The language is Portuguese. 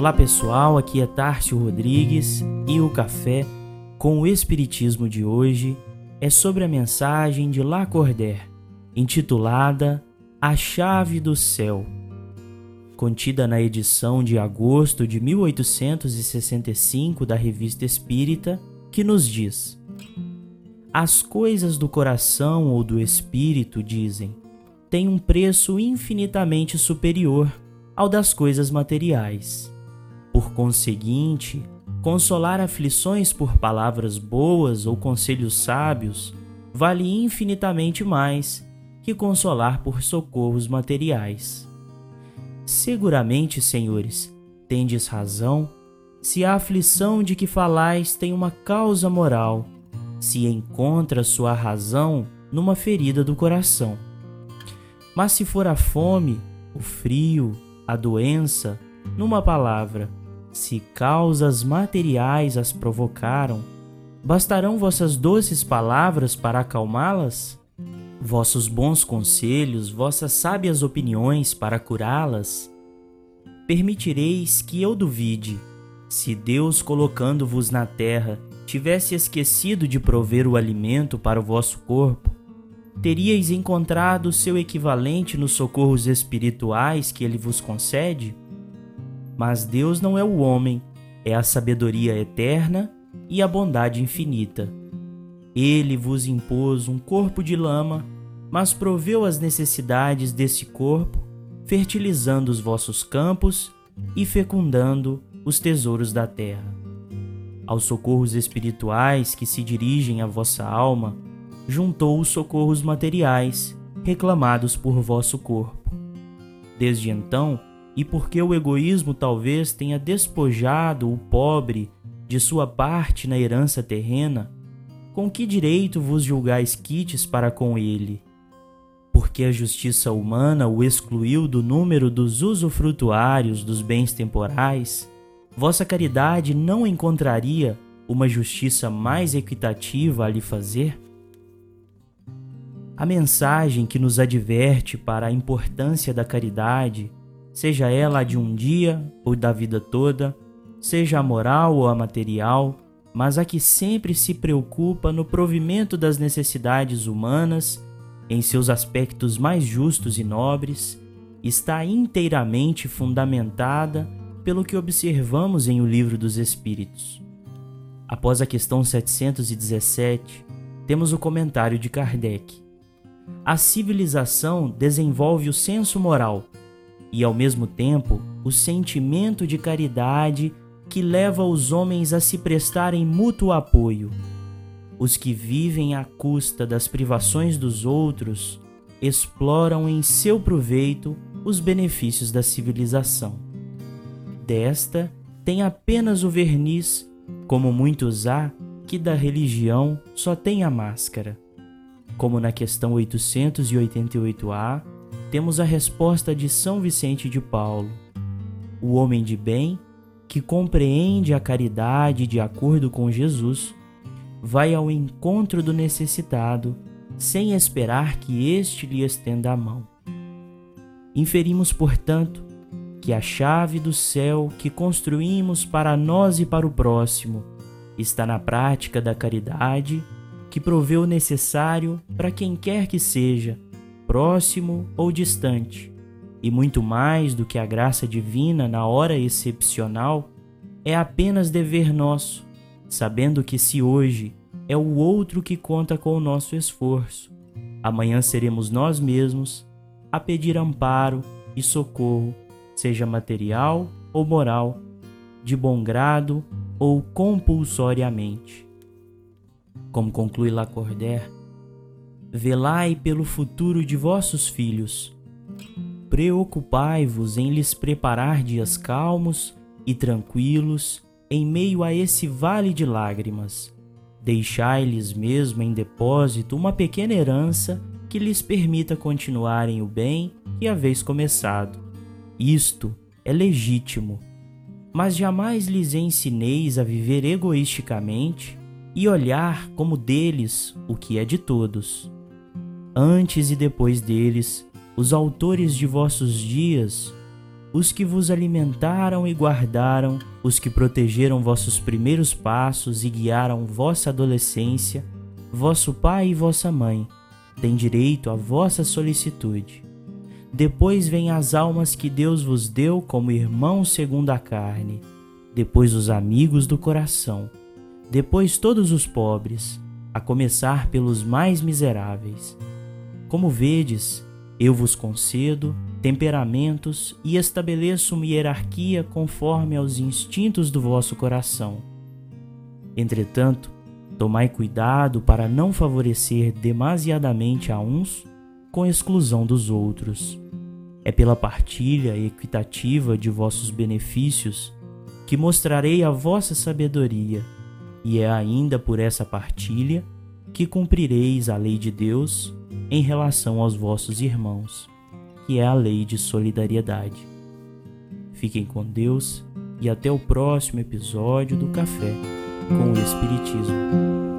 Olá pessoal, aqui é Tárcio Rodrigues e o café com o Espiritismo de hoje é sobre a mensagem de Lacordaire, intitulada A Chave do Céu, contida na edição de agosto de 1865 da Revista Espírita, que nos diz: As coisas do coração ou do espírito, dizem, têm um preço infinitamente superior ao das coisas materiais por conseguinte, consolar aflições por palavras boas ou conselhos sábios vale infinitamente mais que consolar por socorros materiais. Seguramente, senhores, tendes razão, se a aflição de que falais tem uma causa moral, se encontra sua razão numa ferida do coração. Mas se for a fome, o frio, a doença, numa palavra, se causas materiais as provocaram, bastarão vossas doces palavras para acalmá-las? Vossos bons conselhos, vossas sábias opiniões para curá-las? Permitireis que eu duvide, se Deus colocando-vos na terra tivesse esquecido de prover o alimento para o vosso corpo, teríeis encontrado seu equivalente nos socorros espirituais que ele vos concede? Mas Deus não é o homem, é a sabedoria eterna e a bondade infinita. Ele vos impôs um corpo de lama, mas proveu as necessidades desse corpo, fertilizando os vossos campos e fecundando os tesouros da terra. Aos socorros espirituais que se dirigem à vossa alma, juntou os socorros materiais reclamados por vosso corpo. Desde então, e porque o egoísmo talvez tenha despojado o pobre de sua parte na herança terrena, com que direito vos julgais quites para com ele? Porque a justiça humana o excluiu do número dos usufrutuários dos bens temporais, vossa caridade não encontraria uma justiça mais equitativa a lhe fazer? A mensagem que nos adverte para a importância da caridade seja ela a de um dia ou da vida toda, seja a moral ou a material, mas a que sempre se preocupa no provimento das necessidades humanas em seus aspectos mais justos e nobres, está inteiramente fundamentada pelo que observamos em O Livro dos Espíritos. Após a questão 717, temos o comentário de Kardec. A civilização desenvolve o senso moral e, ao mesmo tempo, o sentimento de caridade que leva os homens a se prestarem mútuo apoio. Os que vivem à custa das privações dos outros exploram em seu proveito os benefícios da civilização. Desta tem apenas o verniz, como muitos há que da religião só tem a máscara. Como na questão 888A, temos a resposta de São Vicente de Paulo. O homem de bem, que compreende a caridade de acordo com Jesus, vai ao encontro do necessitado sem esperar que este lhe estenda a mão. Inferimos, portanto, que a chave do céu que construímos para nós e para o próximo está na prática da caridade que provê o necessário para quem quer que seja próximo ou distante, e muito mais do que a graça divina na hora excepcional, é apenas dever nosso, sabendo que se hoje é o outro que conta com o nosso esforço, amanhã seremos nós mesmos a pedir amparo e socorro, seja material ou moral, de bom grado ou compulsoriamente. Como conclui Lacordaire, velai pelo futuro de vossos filhos. Preocupai-vos em lhes preparar dias calmos e tranquilos em meio a esse vale de lágrimas. Deixai-lhes mesmo em depósito uma pequena herança que lhes permita continuarem o bem que haveis começado. Isto é legítimo, mas jamais lhes ensineis a viver egoisticamente e olhar como deles o que é de todos antes e depois deles, os autores de vossos dias, os que vos alimentaram e guardaram, os que protegeram vossos primeiros passos e guiaram vossa adolescência, vosso pai e vossa mãe, têm direito à vossa solicitude. Depois vêm as almas que Deus vos deu como irmãos segundo a carne, depois os amigos do coração, depois todos os pobres, a começar pelos mais miseráveis. Como vedes, eu vos concedo temperamentos e estabeleço uma hierarquia conforme aos instintos do vosso coração. Entretanto, tomai cuidado para não favorecer demasiadamente a uns com exclusão dos outros. É pela partilha equitativa de vossos benefícios que mostrarei a vossa sabedoria, e é ainda por essa partilha que cumprireis a lei de Deus em relação aos vossos irmãos que é a lei de solidariedade. Fiquem com Deus e até o próximo episódio do Café com o Espiritismo.